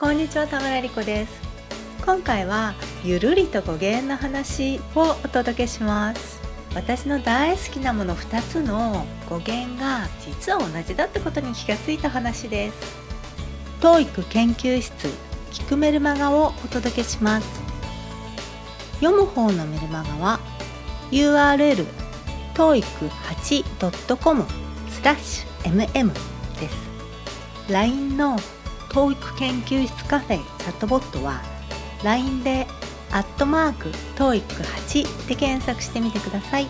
こんにちは田村理子です。今回はゆるりと語源の話をお届けします。私の大好きなもの2つの語源が実は同じだってことに気がついた話です。TOEIC 研究室聞くメルマガをお届けします。読む方のメルマガは URL toeic8.com スラッシュ mm です。LINE の TOEIC 研究室カフェチャットボットは LINE でアットマーク TOEIC8 で検索してみてください。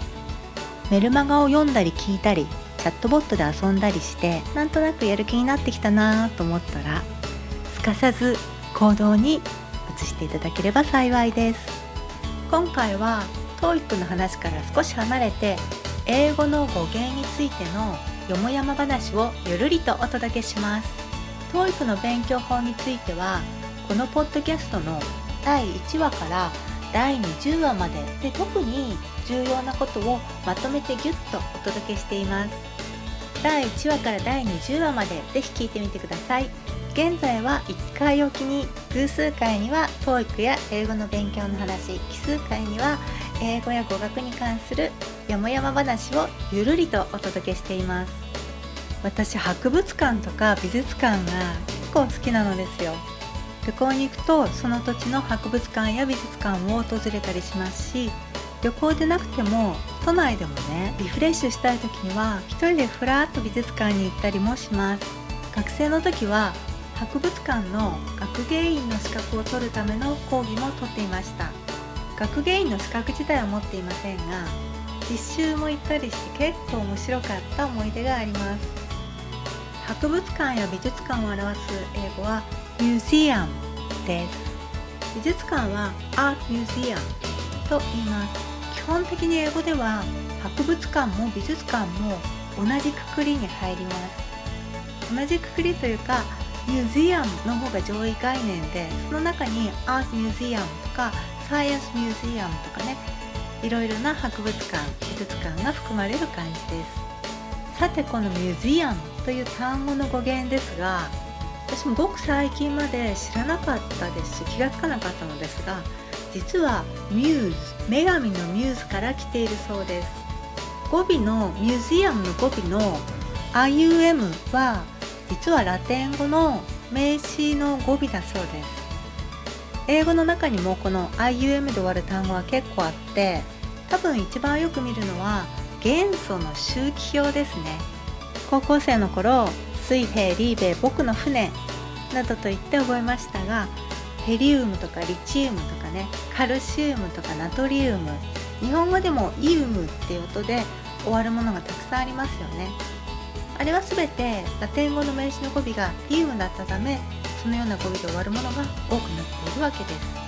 メルマガを読んだり聞いたりチャットボットで遊んだりしてなんとなくやる気になってきたなと思ったらすかさず行動に移していただければ幸いです。今回は TOEIC の話から少し離れて英語の語源についてのよもやま話をゆるりとお届けします。TOEIC の勉強法についてはこのポッドキャストの第1話から第20話までで特に重要なことをまとめてギュッとお届けしています。第1話から第20話までぜひ聞いてみてください。現在は1回おきに偶数回には TOEIC や英語の勉強の話奇数回には英語や語学に関するよもやま話をゆるりとお届けしています。私博物館とか美術館が結構好きなのですよ。旅行に行くとその土地の博物館や美術館を訪れたりしますし旅行でなくても都内でもねリフレッシュしたい時には一人でふらっと美術館に行ったりもします。学生の時は博物館の学芸員の資格を取るための講義も取っていました。学芸員の資格自体は持っていませんが実習も行ったりして結構面白かった思い出があります。博物館や美術館を表す英語はミュージアムです。美術館はアートミュージアムと言います。基本的に英語では博物館も美術館も同じくくりに入ります。同じくくりというかミュージアムの方が上位概念でその中にアートミュージアムとかサイエンスミュージアムとかねいろいろな博物館美術館が含まれる感じです。さてこのミュージアムという単語の語源ですが私もごく最近まで知らなかったですし気がつかなかったのですが実はミューズ女神のミューズから来ているそうです。語尾のミュージアムの語尾の IUM は実はラテン語の名詞の語尾だそうです。英語の中にもこの IUM で終わる単語は結構あって多分一番よく見るのは元素の周期表ですね。高校生の頃水平リーベ僕の船などと言って覚えましたがヘリウムとかリチウムとかねカルシウムとかナトリウム日本語でもイウムっていう音で終わるものがたくさんありますよね。あれは全てラテン語の名詞の語尾がイウムだったためそのような語尾で終わるものが多くなっているわけです。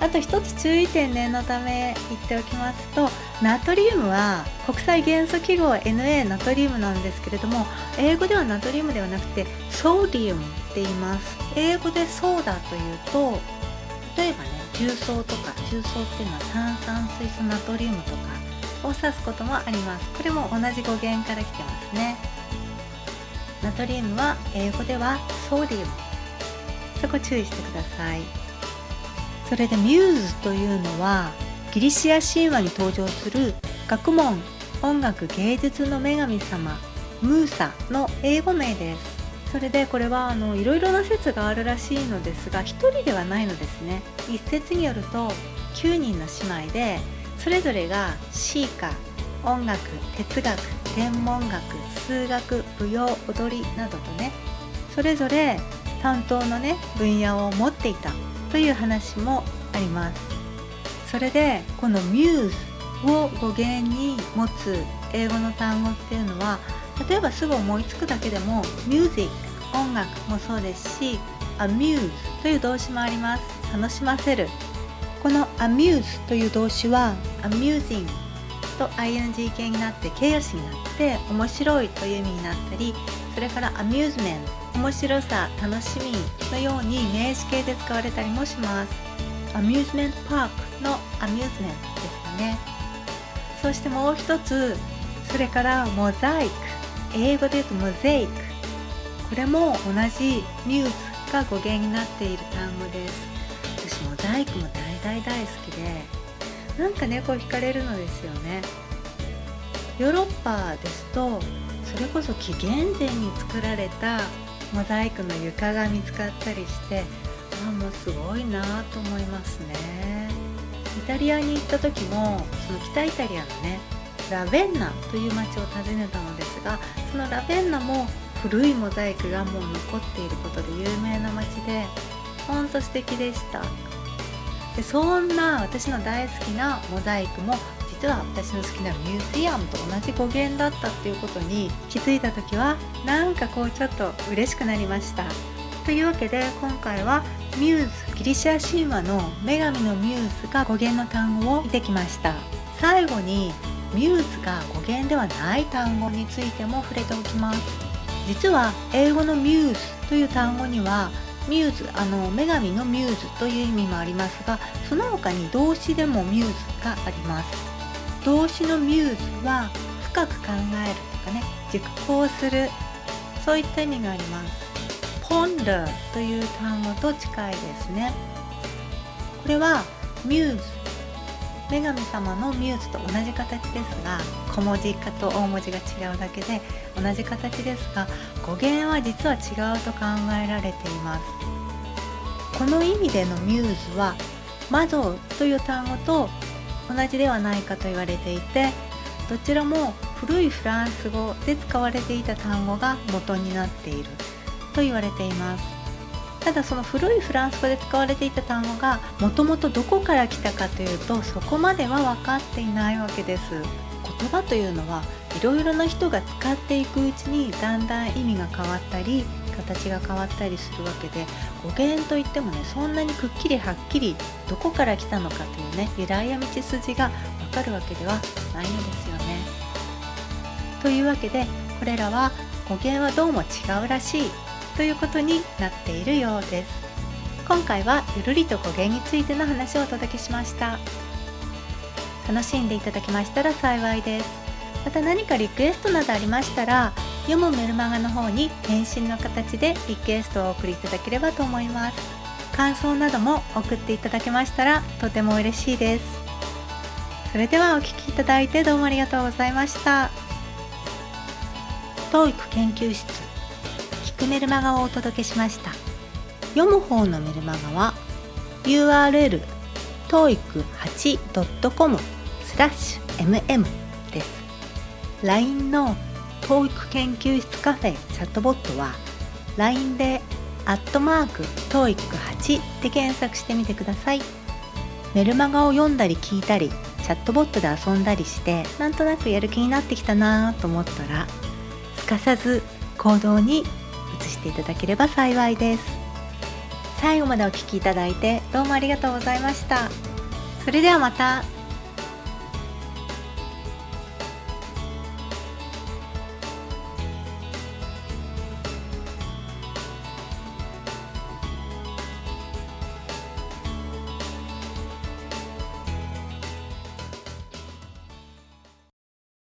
あと一つ注意点念のため言っておきますとナトリウムは国際元素記号 NA ナトリウムなんですけれども英語ではナトリウムではなくてソーディウムって言います。英語でソーダというと例えばね重曹とか重曹っていうのは炭酸水素ナトリウムとかを指すこともあります。これも同じ語源から来てますね。ナトリウムは英語ではソーディウム。そこ注意してください。それでミューズというのはギリシア神話に登場する学問音楽芸術の女神様ムーサの英語名です。それでこれはあのいろいろな説があるらしいのですが1人ではないのですね。一説によると9人の姉妹でそれぞれが詩歌音楽哲学天文学数学舞踊踊りなどとねそれぞれ担当のね分野を持っていた。という話もあります。それでこのミューズを語源に持つ英語の単語っていうのは例えばすぐ思いつくだけでもミュージック音楽もそうですし amuse という動詞もあります。楽しませる。この amuse という動詞は amusing と ing 形になって形容詞になって面白いという意味になったりそれから amusement 面白さ楽しみのように名詞形で使われたりもします。アミューズメントパークのアミューズメントですよね。そしてもう一つそれからモザイク。英語で言うとモザイク。これも同じミューズが語源になっている単語です。私モザイクも大大大好きでなんかねこう惹かれるのですよね。ヨーロッパですとそれこそ紀元前に作られたモザイクの床が見つかったりしてあもうすごいなと思いますね。イタリアに行った時もその北イタリアのねラベンナという町を訪ねたのですがそのラベンナも古いモザイクがもう残っていることで有名な町でほんと素敵でした。でそんな私の大好きなモザイクも実は私の好きなミュージアムと同じ語源だったっていうことに気づいた時はなんかこうちょっと嬉しくなりました。というわけで今回はミューズギリシャ神話の女神のミューズが語源の単語を見てきました。最後にミューズが語源ではない単語についても触れておきます。実は英語のミューズという単語にはミューズあの女神のミューズという意味もありますがその他に動詞でもミューズがあります。動詞のミューズは深く考えるとかね熟考する。そういった意味があります。ponder という単語と近いですね。これはミューズ。女神様のミューズと同じ形ですが小文字化と大文字が違うだけで同じ形ですが語源は実は違うと考えられています。この意味でのミューズはマゾーという単語と同じではないかと言われていてどちらも古いフランス語で使われていた単語が元になっていると言われています。ただその古いフランス語で使われていた単語がもともとどこから来たかというとそこまでは分かっていないわけです。言葉というのはいろいろな人が使っていくうちにだんだん意味が変わったり形が変わったりするわけで語源といってもねそんなにくっきりはっきりどこから来たのかというね由来や道筋がわかるわけではないのですよね。というわけでこれらは語源はどうも違うらしいということになっているようです。今回はゆるりと語源についての話をお届けしました。楽しんでいただけましたら幸いです。また何かリクエストなどありましたら読むメルマガの方に返信の形でリクエストをお送りいただければと思います。感想なども送っていただけましたらとても嬉しいです。それではお聴きいただいてどうもありがとうございました。TOEIC 研究室聞くメルマガをお届けしました。読む方のメルマガは URL toeic8.com スラッシュ mm です。LINE の TOEIC 研究室カフェチャットボットは LINE でアットマーク TOEIC8 で検索してみてください。メルマガを読んだり聞いたりチャットボットで遊んだりしてなんとなくやる気になってきたなと思ったらすかさず行動に移していただければ幸いです。最後までお聴きいただいてどうもありがとうございました。それではまた。